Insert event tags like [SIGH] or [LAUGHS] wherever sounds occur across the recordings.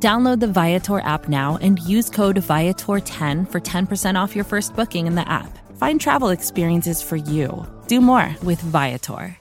Download the Viator app now and use code Viator10 for 10% off your first booking in the app. Find travel experiences for you. Do more with Viator.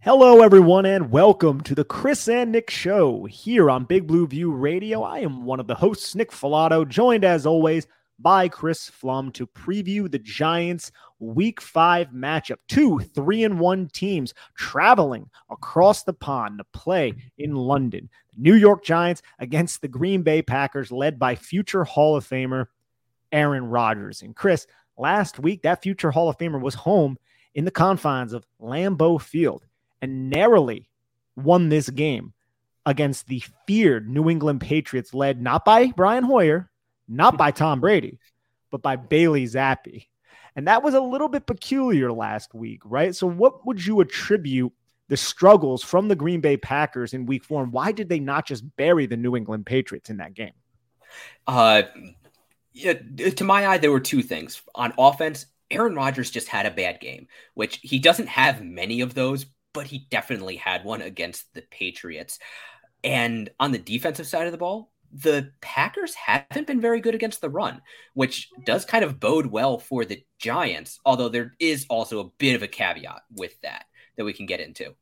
Hello, everyone, and welcome to the Chris and Nick Show here on Big Blue View Radio. I am one of the hosts, Nick Falato, joined as always by Chris Pflum to preview the Giants week five matchup. Two three and one teams traveling across the pond to play in London. New York Giants against the Green Bay Packers, led by future Hall of Famer Aaron Rodgers. And Chris, last week, that future Hall of Famer was home in the confines of Lambeau Field and narrowly won this game against the feared New England Patriots, led not by Brian Hoyer, not by Tom Brady, but by Bailey Zappe. And that was a little bit peculiar last week, right? So, what would you attribute the struggles from the Green Bay Packers in week four? And why did they not just bury the New England Patriots in that game? Uh, yeah, to my eye, there were two things. On offense, Aaron Rodgers just had a bad game, which he doesn't have many of those, but he definitely had one against the Patriots. And on the defensive side of the ball, the Packers haven't been very good against the run, which does kind of bode well for the Giants, although there is also a bit of a caveat with that that we can get into.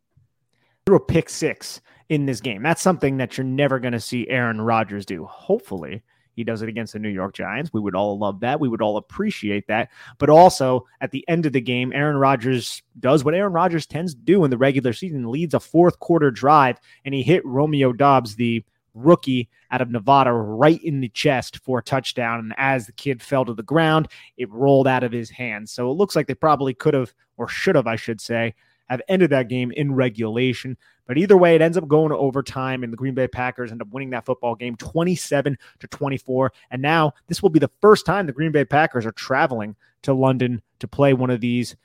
Threw a pick six in this game. That's something that you're never going to see Aaron Rodgers do. Hopefully, he does it against the New York Giants. We would all love that. We would all appreciate that. But also, at the end of the game, Aaron Rodgers does what Aaron Rodgers tends to do in the regular season, leads a fourth quarter drive, and he hit Romeo Doubs, the rookie out of Nevada right in the chest for a touchdown. And as the kid fell to the ground, it rolled out of his hands. So it looks like they probably could have, or should have, I should say, have ended that game in regulation. But either way, it ends up going to overtime, and the Green Bay Packers end up winning that football game 27 to 24. And now this will be the first time the Green Bay Packers are traveling to London to play one of these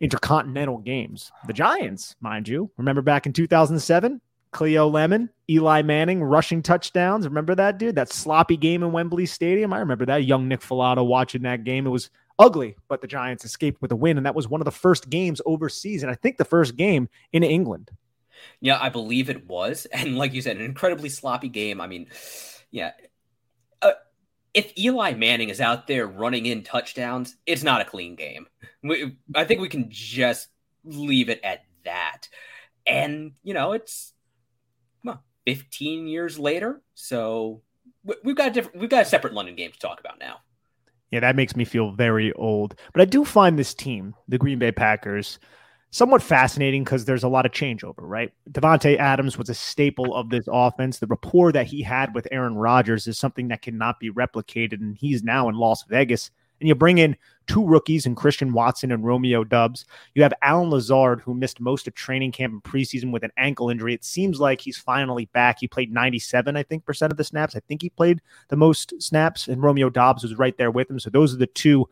intercontinental games. The Giants, mind you, remember back in 2007, Cleo Lemon, Eli Manning rushing touchdowns. Remember that, dude? That sloppy game in Wembley Stadium. I remember that. Young Nick Falato watching that game. It was ugly, but the Giants escaped with a win. And that was one of the first games overseas. And I think the first game in England. Yeah, I believe it was. [LAUGHS] And like you said, an incredibly sloppy game. I mean, yeah. Uh, if Eli Manning is out there running in touchdowns, it's not a clean game. We, I think we can just leave it at that. And, you know, it's 15 years later. So we've got a different, we've got a separate London game to talk about now. Yeah, that makes me feel very old. But I do find this team, the Green Bay Packers, somewhat fascinating because there's a lot of changeover, right? Davante Adams was a staple of this offense. The rapport that he had with Aaron Rodgers is something that cannot be replicated, and he's now in Las Vegas and you bring in two rookies in Christian Watson and Romeo Doubs. You have Allen Lazard, who missed most of training camp and preseason with an ankle injury. It seems like he's finally back. He played 97, I think, percent of the snaps. I think he played the most snaps, and Romeo Doubs was right there with him. So those are the two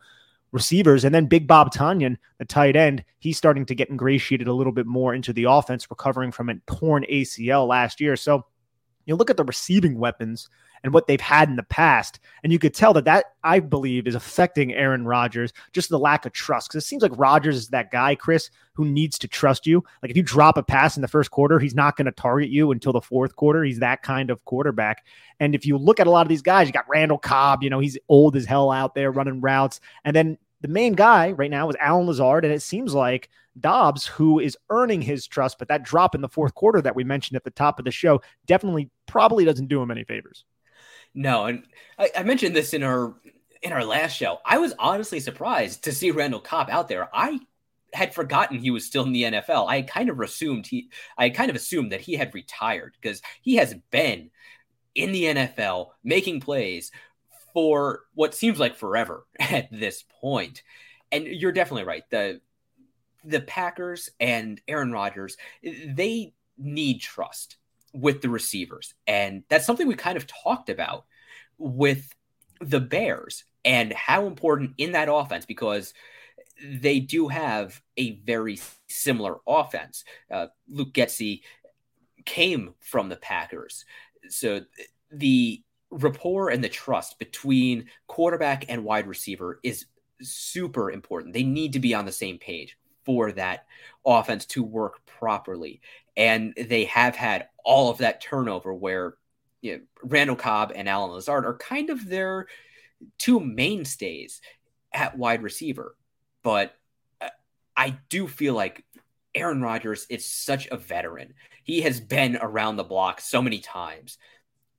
receivers. And then Big Bob Tonyan, the tight end, he's starting to get ingratiated a little bit more into the offense, recovering from a torn ACL last year. So you look at the receiving weapons and what they've had in the past. And you could tell that that, I believe, is affecting Aaron Rodgers, just the lack of trust. Because it seems like Rodgers is that guy, Chris, who needs to trust you. Like if you drop a pass in the first quarter, he's not going to target you until the fourth quarter. He's that kind of quarterback. And if you look at a lot of these guys, you got Randall Cobb, you know, he's old as hell out there running routes. And then the main guy right now is Allen Lazard. And it seems like Doubs, who is earning his trust, but that drop in the fourth quarter that we mentioned at the top of the show definitely probably doesn't do him any favors. No, and I, I, mentioned this in our in our last show. I was honestly surprised to see Randall Cobb out there. I had forgotten he was still in the NFL. I kind of assumed he I kind of assumed that he had retired because he has been in the NFL making plays for what seems like forever [LAUGHS] at this point. And you're definitely right. The the Packers and Aaron Rodgers, they need trust with the receivers. And that's something we kind of talked about with the Bears and how important in that offense because they do have a very similar offense. Uh, Luke Getsy came from the Packers. So the rapport and the trust between quarterback and wide receiver is super important. They need to be on the same page for that offense to work properly. And they have had all of that turnover where you know, Randall Cobb and Allen Lazard are kind of their two mainstays at wide receiver. But uh, I do feel like Aaron Rodgers is such a veteran. He has been around the block so many times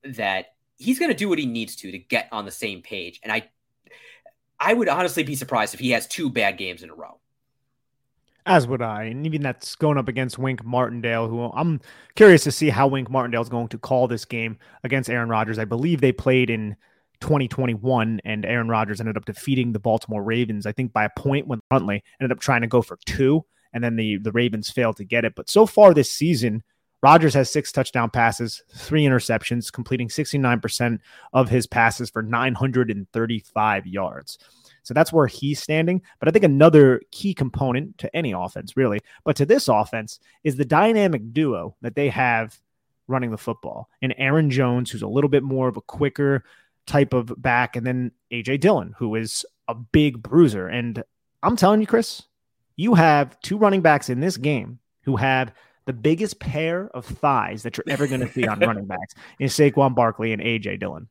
that he's going to do what he needs to to get on the same page. And I I would honestly be surprised if he has two bad games in a row. As would I. And even that's going up against Wink Martindale, who I'm curious to see how Wink Martindale is going to call this game against Aaron Rodgers. I believe they played in 2021, and Aaron Rodgers ended up defeating the Baltimore Ravens, I think by a point when Huntley ended up trying to go for two, and then the, the Ravens failed to get it. But so far this season, Rodgers has six touchdown passes, three interceptions, completing 69% of his passes for 935 yards. So that's where he's standing. But I think another key component to any offense, really, but to this offense, is the dynamic duo that they have running the football. And Aaron Jones, who's a little bit more of a quicker type of back, and then AJ Dillon, who is a big bruiser. And I'm telling you, Chris, you have two running backs in this game who have the biggest pair of thighs that you're ever going to see on [LAUGHS] running backs in Saquon Barkley and AJ Dillon.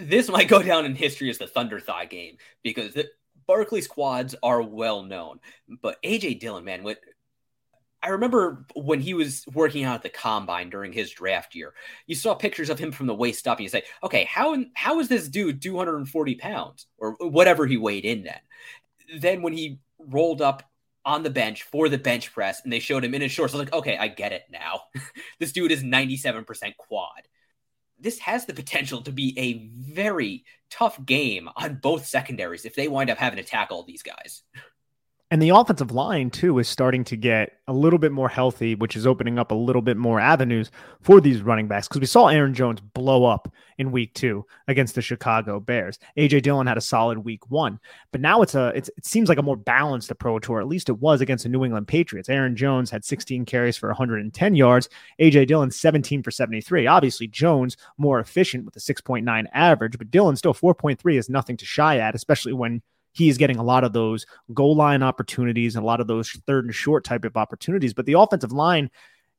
This might go down in history as the Thunder Thigh game because the Barkley's quads are well known, but AJ Dillon, man, what I remember when he was working out at the combine during his draft year, you saw pictures of him from the waist up, and you say, "Okay, how how is this dude 240 pounds or whatever he weighed in then?" Then when he rolled up on the bench for the bench press and they showed him in his shorts. I was like, okay, I get it now. [LAUGHS] this dude is 97% quad. This has the potential to be a very tough game on both secondaries if they wind up having to tackle these guys. And the offensive line, too, is starting to get a little bit more healthy, which is opening up a little bit more avenues for these running backs. Because we saw Aaron Jones blow up in week two against the Chicago Bears. AJ Dillon had a solid week one. But now it's a it's, it seems like a more balanced approach, or at least it was against the New England Patriots. Aaron Jones had 16 carries for 110 yards, AJ Dillon 17 for 73. Obviously, Jones more efficient with a 6.9 average, but Dillon still 4.3 is nothing to shy at, especially when he is getting a lot of those goal line opportunities and a lot of those third and short type of opportunities. But the offensive line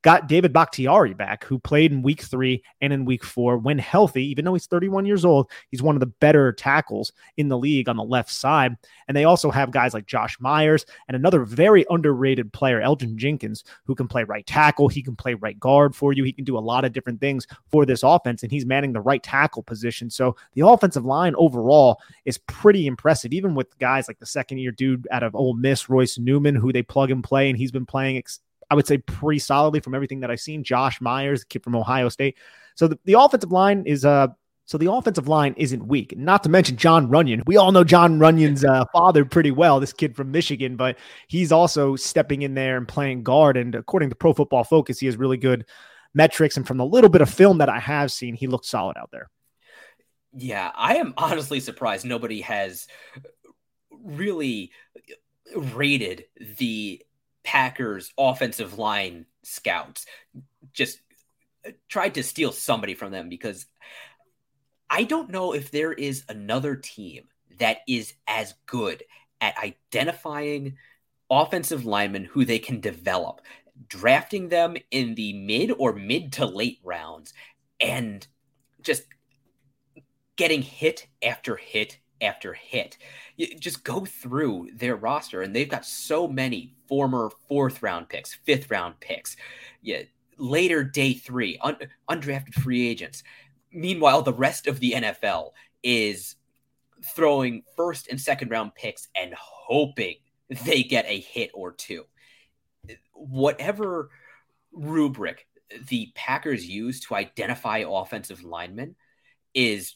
got David Bakhtiari back, who played in week three and in week four when healthy, even though he's 31 years old. He's one of the better tackles in the league on the left side. And they also have guys like Josh Myers and another very underrated player, Elgton Jenkins, who can play right tackle. He can play right guard for you. He can do a lot of different things for this offense, and he's manning the right tackle position. So the offensive line overall is pretty impressive, even with guys like the second year dude out of Ole Miss, Royce Newman, who they plug and play, and he's been playing I would say pretty solidly from everything that I've seen. Josh Myers, kid from Ohio State. So the, the offensive line is uh so the offensive line isn't weak. Not to mention Jon Runyan. We all know Jon Runyan's uh, father pretty well, this kid from Michigan, but he's also stepping in there and playing guard. And according to Pro Football Focus, he has really good metrics. And from the little bit of film that I have seen, he looks solid out there. Yeah, I am honestly surprised nobody has really rated the Packers offensive line scouts just uh, tried to steal somebody from them because I don't know if there is another team that is as good at identifying offensive linemen who they can develop, drafting them in the mid or mid to late rounds, and just getting hit after hit after hit. You just go through their roster, and they've got so many former fourth round picks, fifth round picks, yeah, later day three, un- undrafted free agents. Meanwhile, the rest of the NFL is throwing first and second round picks and hoping they get a hit or two. Whatever rubric the Packers use to identify offensive linemen is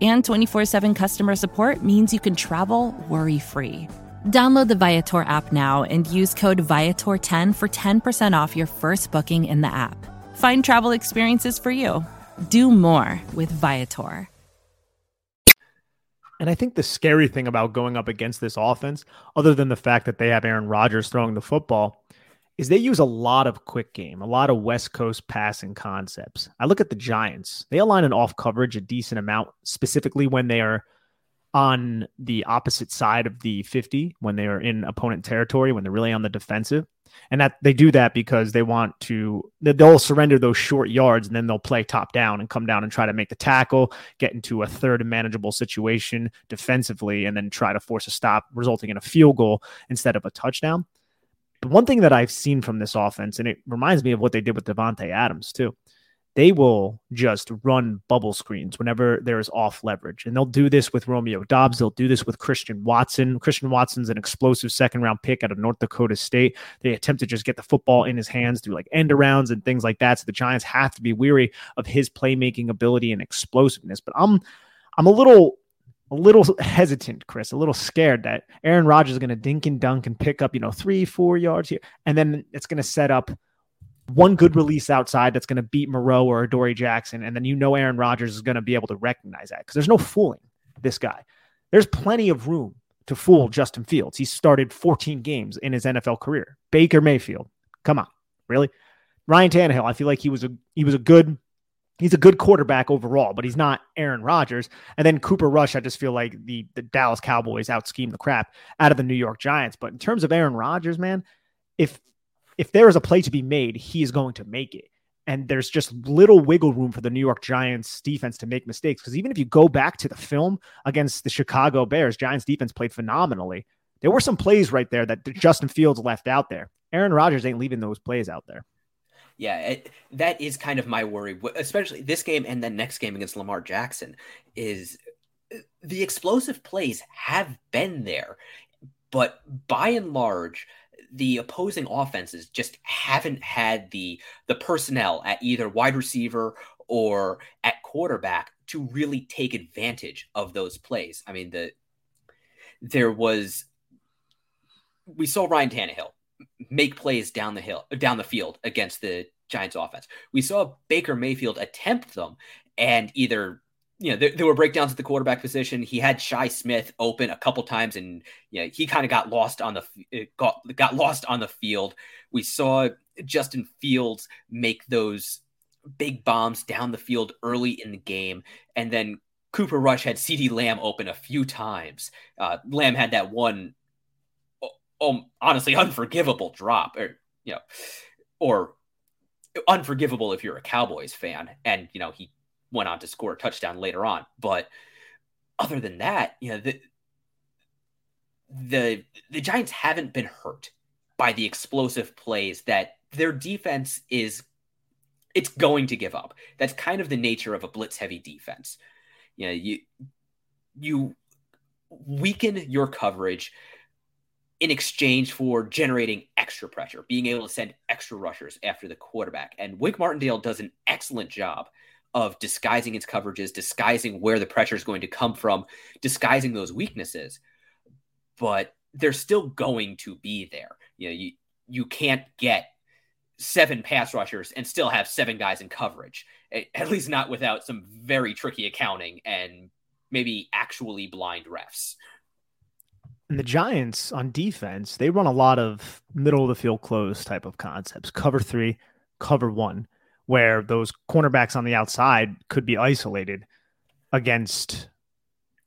and 24 7 customer support means you can travel worry free. Download the Viator app now and use code Viator10 for 10% off your first booking in the app. Find travel experiences for you. Do more with Viator. And I think the scary thing about going up against this offense, other than the fact that they have Aaron Rodgers throwing the football, is they use a lot of quick game, a lot of West Coast passing concepts. I look at the Giants. They align an off coverage a decent amount, specifically when they are on the opposite side of the 50, when they are in opponent territory, when they're really on the defensive. And that they do that because they want to they'll surrender those short yards and then they'll play top down and come down and try to make the tackle, get into a third manageable situation defensively, and then try to force a stop, resulting in a field goal instead of a touchdown. But one thing that I've seen from this offense, and it reminds me of what they did with Davante Adams too, they will just run bubble screens whenever there is off leverage. And they'll do this with Romeo Doubs. They'll do this with Christian Watson. Christian Watson's an explosive second round pick out of North Dakota State. They attempt to just get the football in his hands through like end arounds and things like that. So the Giants have to be weary of his playmaking ability and explosiveness. But I'm I'm a little a little hesitant, Chris, a little scared that Aaron Rodgers is going to dink and dunk and pick up, you know, three, four yards here. And then it's going to set up one good release outside that's going to beat Moreau or Dory Jackson. And then you know Aaron Rodgers is going to be able to recognize that because there's no fooling this guy. There's plenty of room to fool Justin Fields. He started 14 games in his NFL career. Baker Mayfield, come on, really? Ryan Tannehill, I feel like he was a he was a good he's a good quarterback overall, but he's not Aaron Rodgers. And then Cooper Rush, I just feel like the, the Dallas Cowboys out scheme the crap out of the New York Giants. But in terms of Aaron Rodgers, man, if if there is a play to be made, he is going to make it. And there's just little wiggle room for the New York Giants defense to make mistakes. Because even if you go back to the film against the Chicago Bears, Giants defense played phenomenally. There were some plays right there that Justin Fields left out there. Aaron Rodgers ain't leaving those plays out there yeah, it, that is kind of my worry, especially this game and then next game against Lamar Jackson. Is uh, the explosive plays have been there, but by and large, the opposing offenses just haven't had the the personnel at either wide receiver or at quarterback to really take advantage of those plays. I mean, the there was we saw Ryan Tannehill make plays down the hill, down the field against the Giants offense. We saw Baker Mayfield attempt them and either you know, there, there, were breakdowns at the quarterback position. He had Shi Smith open a couple times, and you know, he kind of got lost on the got got lost on the field. We saw Justin Fields make those big bombs down the field early in the game, and then Cooper Rush had CeeDee Lamb open a few times. Uh, Lamb had that one um, honestly unforgivable drop, or you know, or unforgivable if you're a Cowboys fan. And you know, he went on to score a touchdown later on. But other than that, you know, the the the Giants haven't been hurt by the explosive plays that their defense is it's going to give up. That's kind of the nature of a blitz heavy defense. You know, you you weaken your coverage in exchange for generating extra pressure, being able to send extra rushers after the quarterback. And Wink Martindale does an excellent job of disguising its coverages, disguising where the pressure is going to come from, disguising those weaknesses. But they're still going to be there. You know, you you can't get seven pass rushers and still have seven guys in coverage. At least not without some very tricky accounting and maybe actually blind refs. And the Giants on defense, they run a lot of middle of the field close type of concepts, cover three, cover one, where those cornerbacks on the outside could be isolated against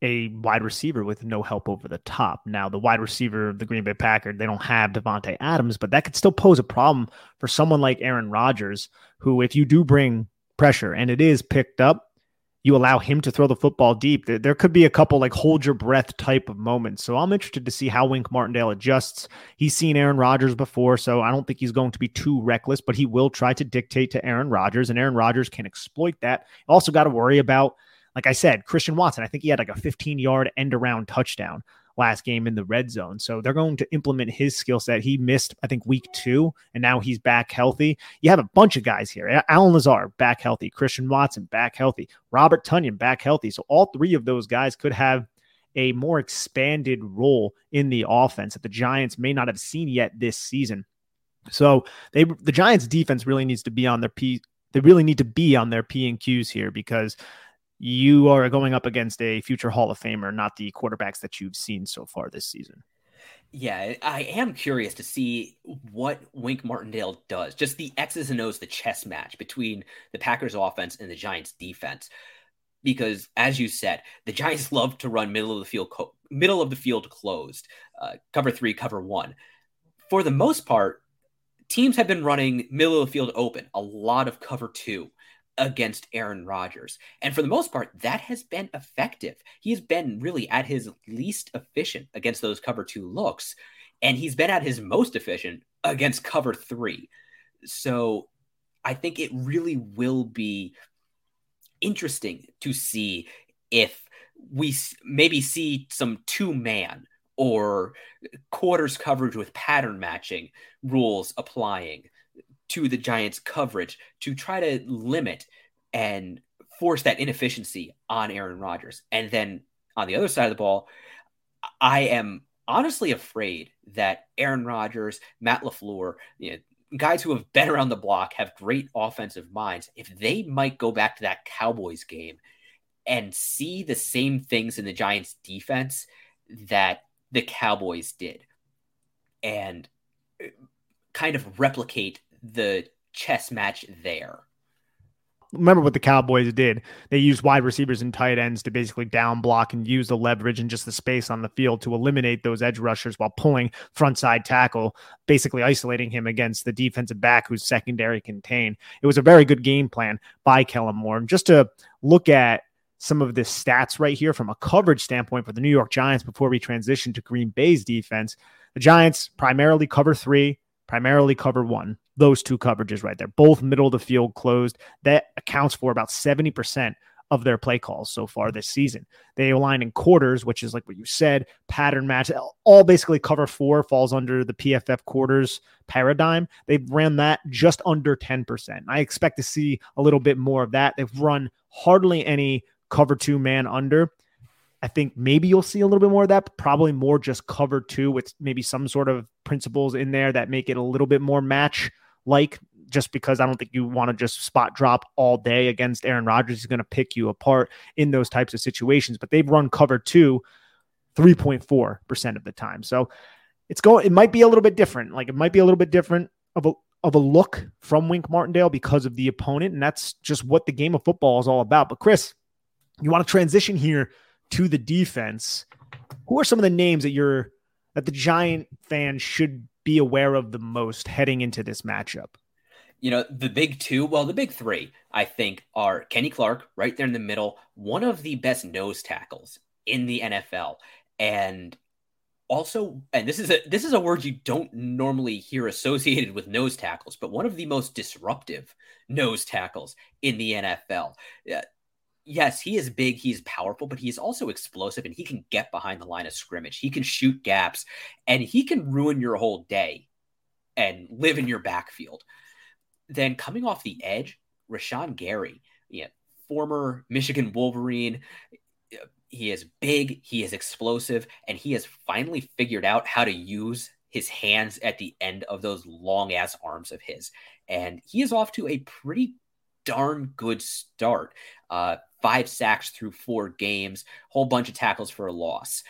a wide receiver with no help over the top. Now, the wide receiver of the Green Bay Packers, they don't have Davante Adams, but that could still pose a problem for someone like Aaron Rodgers, who, if you do bring pressure and it is picked up, you allow him to throw the football deep. There, there could be a couple like hold your breath type of moments. So I'm interested to see how Wink Martindale adjusts. He's seen Aaron Rodgers before, so I don't think he's going to be too reckless, but he will try to dictate to Aaron Rodgers, and Aaron Rodgers can exploit that. Also, got to worry about like I said, Christian Watson, I think he had like a 15 yard end around touchdown last game in the red zone. So they're going to implement his skill set. He missed, I think, week two, and now he's back healthy. You have a bunch of guys here. Allen Lazard, back healthy. Christian Watson, back healthy. Robert Tonyan, back healthy. So all three of those guys could have a more expanded role in the offense that the Giants may not have seen yet this season. So they the Giants defense really needs to be on their P they really need to be on their P and Qs here because you are going up against a future Hall of Famer, not the quarterbacks that you've seen so far this season. Yeah, I am curious to see what Wink Martindale does. Just the X's and O's, the chess match between the Packers offense and the Giants defense. Because as you said, the Giants [LAUGHS] love to run middle of the field, co- middle of the field closed, uh, cover three, cover one. For the most part, teams have been running middle of the field open, a lot of cover two against Aaron Rodgers. And for the most part, that has been effective. He's been really at his least efficient against those cover two looks, and he's been at his most efficient against cover three. So I think it really will be interesting to see if we maybe see some two man or quarters coverage with pattern matching rules applying to the Giants' coverage to try to limit and force that inefficiency on Aaron Rodgers. And then on the other side of the ball, I am honestly afraid that Aaron Rodgers, Matt LaFleur, you know, guys who have been around the block, have great offensive minds, if they might go back to that Cowboys game and see the same things in the Giants defense that the Cowboys did and uh, kind of replicate the chess match there. Remember what the Cowboys did. They used wide receivers and tight ends to basically down block and use the leverage and just the space on the field to eliminate those edge rushers while pulling front side tackle, basically isolating him against the defensive back whose secondary contained. It was a very good game plan by Kellen Moore. And just to look at some of the stats right here from a coverage standpoint for the New York Giants before we transition to Green Bay's defense, the Giants primarily cover three, primarily cover one those two coverages right there, both middle of the field closed. That accounts for about 70% of their play calls so far this season. They align in quarters, which is like what you said, pattern match, all basically cover four falls under the PFF quarters paradigm. They've ran that just under 10%. I expect to see a little bit more of that. They've run hardly any cover two man under. I think maybe you'll see a little bit more of that, probably more just cover two with maybe some sort of principles in there that make it a little bit more match like just because I don't think you want to just spot drop all day against Aaron Rodgers. He's going to pick you apart in those types of situations. But they've run cover two 3.4% of the time. So it's going, it might be a little bit different. Like it might be a little bit different of a, of a look from Wink Martindale because of the opponent. And that's just what the game of football is all about. But Chris, you want to transition here to the defense. Who are some of the names that you're, that the Giant fans should be aware of the most heading into this matchup? You know, the big two, well, the big three, I think, are Kenny Clark right there in the middle, one of the best nose tackles in the NFL. And also, and this is a this is a word you don't normally hear associated with nose tackles, but one of the most disruptive nose tackles in the NFL yes, he is big, he's powerful, but he's also explosive and he can get behind the line of scrimmage. He can shoot gaps and he can ruin your whole day and live in your backfield. Then coming off the edge, Rashan Gary, yeah, former Michigan Wolverine. He is big, he is explosive, and he has finally figured out how to use his hands at the end of those long ass arms of his. And he is off to a pretty darn good start. Uh, five sacks through four games, whole bunch of tackles for a loss.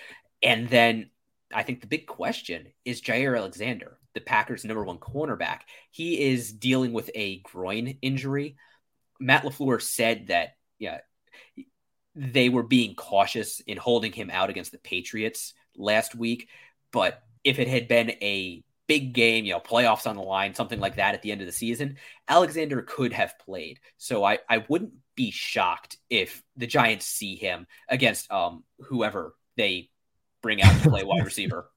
And then I think the big question is Jaire Alexander, the Packers' number one cornerback. He is dealing with a groin injury. Matt LaFleur said that, yeah, they were being cautious in holding him out against the Patriots last week. But if it had been a big game, you know, playoffs on the line, something like that at the end of the season, Alexander could have played. So I, I wouldn't be shocked if the Giants see him against um whoever they bring out to play wide receiver.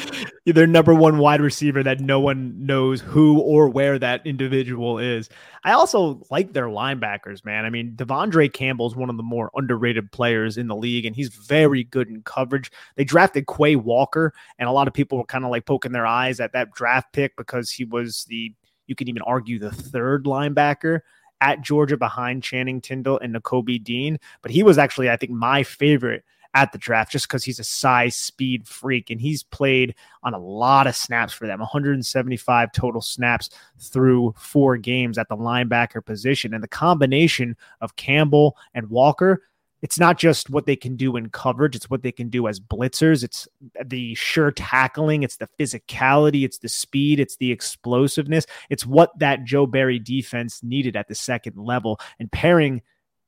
[LAUGHS] Their number one wide receiver that no one knows who or where that individual is. I also like their linebackers, man. I mean, De'Vondre Campbell is one of the more underrated players in the league, and he's very good in coverage. They drafted Quay Walker, and a lot of people were kind of like poking their eyes at that draft pick because he was the, you could even argue, the third linebacker at Georgia behind Channing Tindall and Nakobe Dean. But he was actually, I think, my favorite at the draft just because he's a size speed freak and he's played on a lot of snaps for them 175 total snaps through four games at the linebacker position. And the combination of campbell and walker it's not just what they can do in coverage it's what they can do as blitzers. It's the sure tackling it's the physicality it's the speed it's the explosiveness. It's what that joe barry defense needed at the second level. And pairing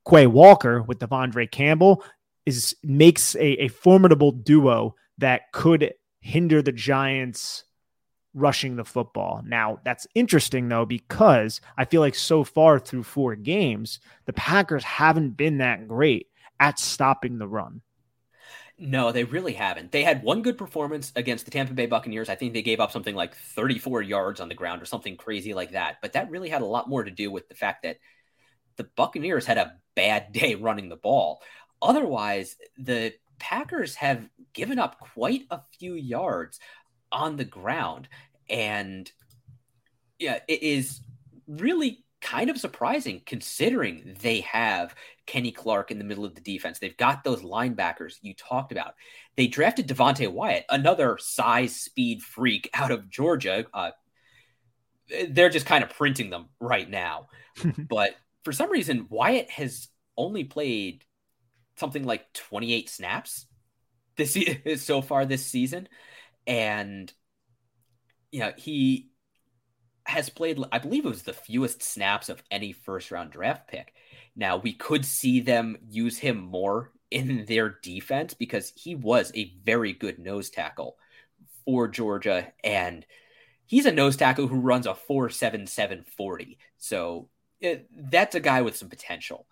Quay Walker with De'Vondre Campbell is makes a, a formidable duo that could hinder the Giants rushing the football. Now, that's interesting though, because I feel like so far through four games, the Packers haven't been that great at stopping the run. No, they really haven't. They had one good performance against the Tampa Bay Buccaneers. I think they gave up something like 34 yards on the ground or something crazy like that. But that really had a lot more to do with the fact that the Buccaneers had a bad [LAUGHS] day running the ball. Otherwise, the Packers have given up quite a few yards on the ground. And yeah, it is really kind of surprising considering they have Kenny Clark in the middle of the defense. They've got those linebackers you talked about. They drafted Devonte Wyatt, another size speed freak [LAUGHS] out of Georgia. Uh, they're just kind of printing them right now. [LAUGHS] but for some reason, Wyatt has only played something like 28 snaps this [LAUGHS] so far this season. And yeah he has played i believe it was the fewest snaps of any first round draft pick. Now we could see them use him more in their defense because he was a very good nose tackle for georgia. And he's a nose tackle who runs a 47740 so it, that's a guy with some potential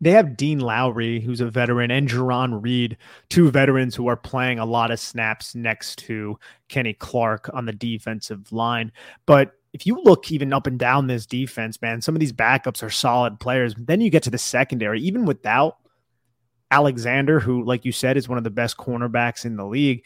they have Dean Lowry, who's a veteran, and Jarran Reed, two veterans who are playing a lot of snaps next to Kenny Clark on the defensive line. But if you look even up and down this defense, man, some of these backups are solid players. Then you get to the secondary, even without Alexander, who, like you said, is one of the best cornerbacks in the league.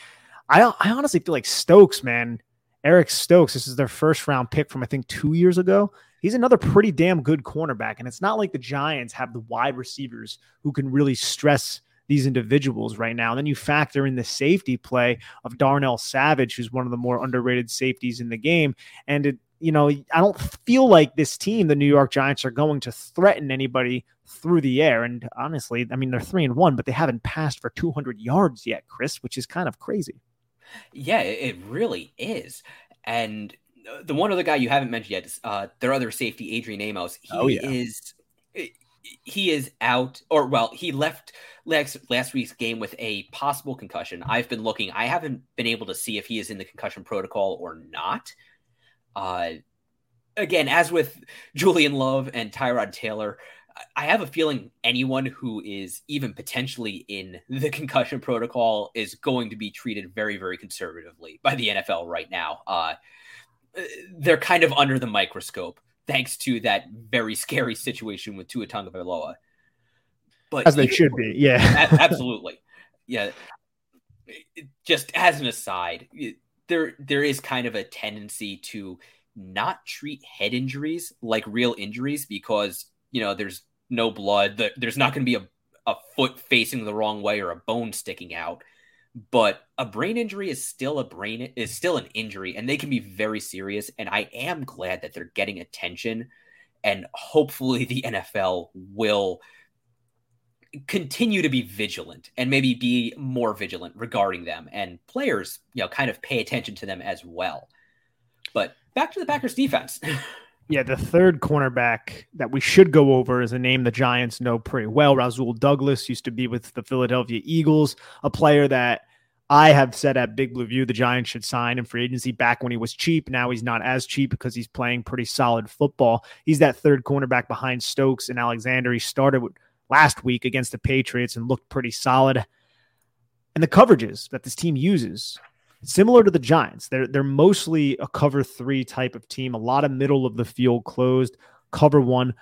I, I honestly feel like Stokes, man, Eric Stokes, this is their first round pick from I think two years ago he's another pretty damn good cornerback. And it's not like the Giants have the wide receivers who can really stress these individuals right now. And then you factor in the safety play of Darnell Savage, who's one of the more underrated safeties in the game. And it, you know, I don't feel like this team, the New York Giants, are going to threaten anybody through the air. And honestly, I mean, they're three and one, but they haven't passed for 200 yards yet, Chris, which is kind of crazy. Yeah, it really is. And the one other guy you haven't mentioned yet is uh, their other safety, Adrian Amos. He oh, yeah. is he is out, or well, he left last last week's game with a possible concussion. I've been looking; I haven't been able to see if he is in the concussion protocol or not. Uh, again, as with Julian Love and Tyrod Taylor, I have a feeling anyone who is even potentially in the [LAUGHS] concussion protocol is going to be treated very, very conservatively by the NFL right now. Uh, Uh, they're kind of under the microscope thanks to that very scary situation with Tua Tagovailoa. But as they should be, yeah, [LAUGHS] absolutely, yeah. Just as an aside, there there is kind of a tendency to not treat head injuries like real injuries because you know there's no blood, there's not going to be a a foot facing the wrong way or a bone sticking out but a brain injury is still a brain is still an injury and they can be very serious and i am glad that they're getting attention and hopefully the nfl will continue to be vigilant and maybe be more vigilant regarding them and players you know kind of pay attention to them as well but back to the packers defense [LAUGHS] Yeah, the third cornerback that we should go over is a name the Giants know pretty well. Rasul Douglas used to be with the Philadelphia Eagles, a player that I have said at Big Blue View the Giants should sign in free agency back when he was cheap. Now he's not as cheap because he's playing pretty solid football. He's that third cornerback behind Stokes and Alexander. He started last week against the Patriots and looked pretty solid. And the coverages that this team uses similar to the Giants. They're they're mostly a cover three type of team. A lot of middle of the field closed, cover one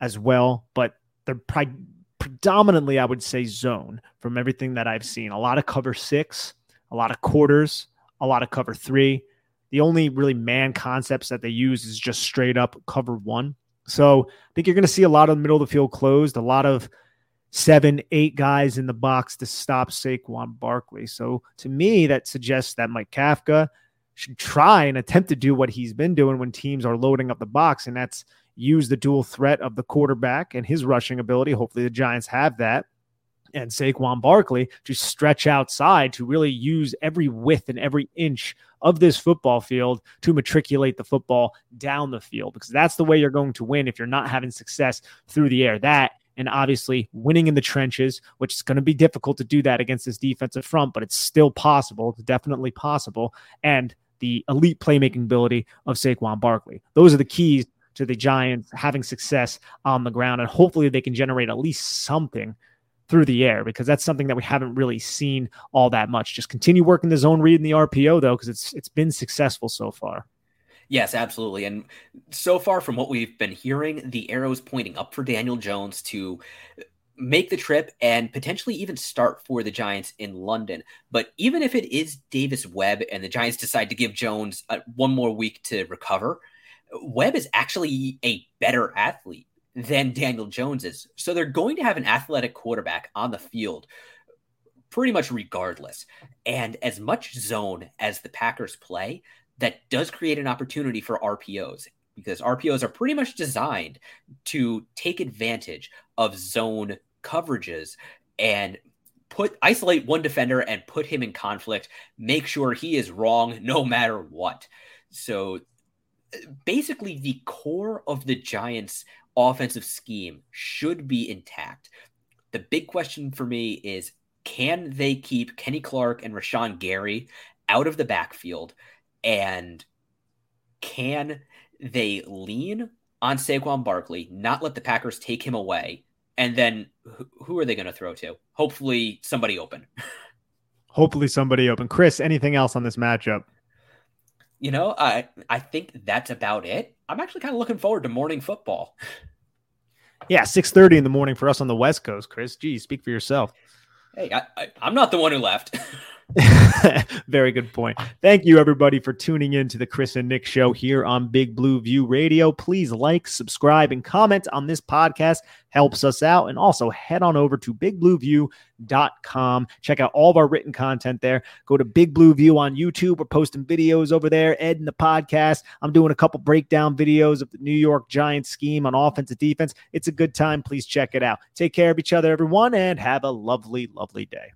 as well, but they're pri- predominantly, I would say, zone from everything that I've seen. A lot of cover six, a lot of quarters, a lot of cover three. The only really man concepts that they use is just straight up cover one. So I think you're going to see a lot of middle of the field closed, a lot of seven, eight guys in the box to stop Saquon Barkley. So to me, that suggests that Mike Kafka should try and attempt to do what he's been doing when teams are loading up the box, and that's use the dual threat of the quarterback and his rushing ability. Hopefully, the Giants have that. And Saquon Barkley to stretch outside to really use every width and every inch of this football field to matriculate the football down the field because that's the way you're going to win if you're not having success through the air. That and obviously winning in the trenches, which is going to be difficult to do that against this defensive front, but it's still possible. It's definitely possible. And the elite playmaking ability of Saquon Barkley. Those are the keys to the Giants having success on the ground. And hopefully they can generate at least something through the air because that's something that we haven't really seen all that much. Just continue working the zone read the RPO though, because it's it's been successful so far. Yes, absolutely. And so far from what we've been hearing, the arrows pointing up for Daniel Jones to make the trip and potentially even start for the Giants in London. But even if it is Davis Webb and the Giants decide to give Jones uh, one more week to recover, Webb is actually a better athlete than Daniel Jones is. So they're going to have an athletic quarterback on the field pretty much regardless. And as much zone as the Packers play, that does create an opportunity for RPOs because RPOs are pretty much designed to take advantage of zone coverages and put isolate one defender and put him in conflict, make sure he is wrong no matter what. So basically the core of the Giants offensive scheme should be intact. The big question for me is can they keep Kenny Clark and Rashan Gary out of the backfield? And can they lean on Saquon Barkley, not let the Packers take him away? And then who are they going to throw to? Hopefully, somebody open. [LAUGHS] Hopefully, somebody open. Chris, anything else on this matchup? You know, I I think that's about it. I'm actually kind of looking forward to morning football. Yeah, six thirty in the morning for us on the West Coast, Chris. Gee, speak for yourself. Hey, I, I, I'm not the one who left. [LAUGHS] [LAUGHS] Very good point. Thank you, everybody, for tuning in to the Chris and Nick show here on Big Blue View Radio. Please like, subscribe, and comment on this podcast. Helps us out. And also head on over to bigblueview.com. Check out all of our written content there. Go to Big Blue View on YouTube. We're posting videos over there. Ed and the podcast. I'm doing a couple breakdown videos of the New York Giants scheme on offense and defense. It's a good time. Please check it out. Take care of each other, everyone, and have a lovely, lovely day.